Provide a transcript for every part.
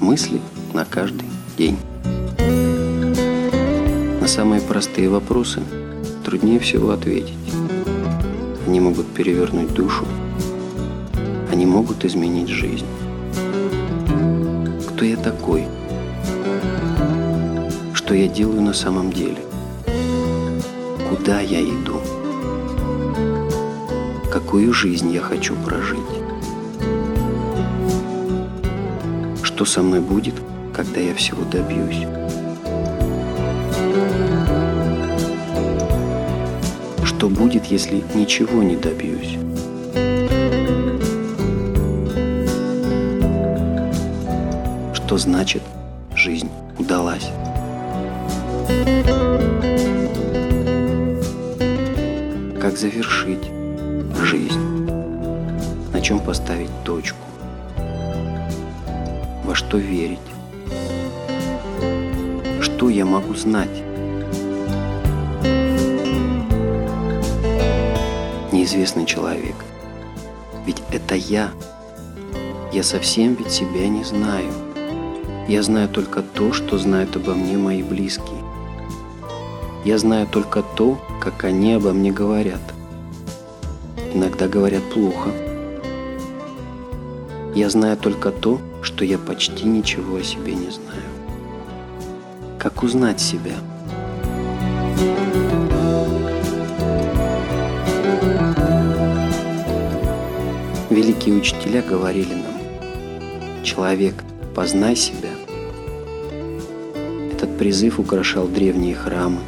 Мысли на каждый день. На самые простые вопросы труднее всего ответить. Они могут перевернуть душу, они могут изменить жизнь. Кто я такой? Что я делаю на самом деле? Куда я иду? Какую жизнь я хочу прожить? Что со мной будет, когда я всего добьюсь? Что будет, если ничего не добьюсь? Что значит жизнь удалась? Как завершить жизнь? На чем поставить точку? Во что верить? Что я могу знать? Неизвестный человек. Ведь это я. Я совсем ведь себя не знаю. Я знаю только то, что знают обо мне мои близкие. Я знаю только то, как они обо мне говорят. Иногда говорят плохо. Я знаю только то, что я почти ничего о себе не знаю. Как узнать себя? Великие учителя говорили нам, человек, познай себя. Этот призыв украшал древние храмы,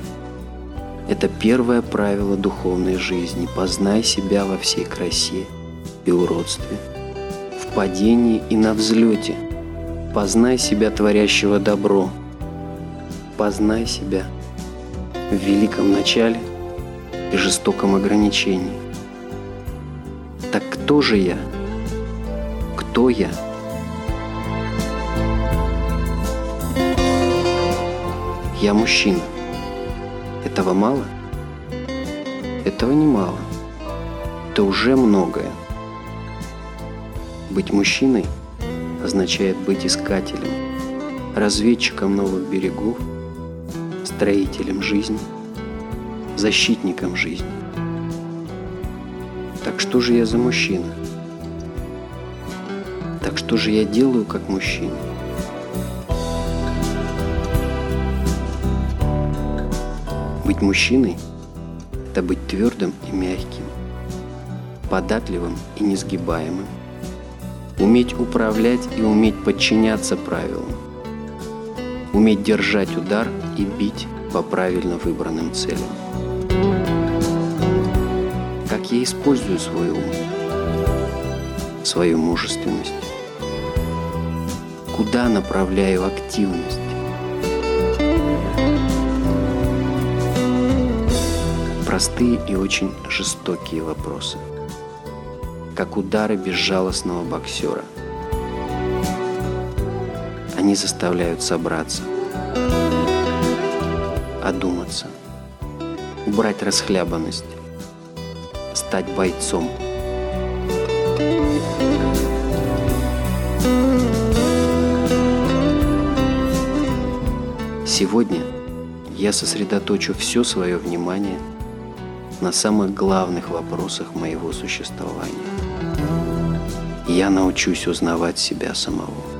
это первое правило духовной жизни. Познай себя во всей красе и уродстве, падении и на взлете. Познай себя, творящего добро. Познай себя в великом начале и жестоком ограничении. Так кто же я? Кто я? Я мужчина. Этого мало? Этого немало. Это уже многое. Быть мужчиной означает быть искателем, разведчиком новых берегов, строителем жизни, защитником жизни. Так что же я за мужчина? Так что же я делаю как мужчина? Быть мужчиной – это быть твердым и мягким, податливым и несгибаемым, уметь управлять и уметь подчиняться правилам, уметь держать удар и бить по правильно выбранным целям. Как я использую свой ум, свою мужественность, куда направляю активность, простые и очень жестокие вопросы, как удары безжалостного боксера. Они заставляют собраться, одуматься, убрать расхлябанность, стать бойцом. Сегодня я сосредоточу все свое внимание – на самых главных вопросах моего существования. Я научусь узнавать себя самого.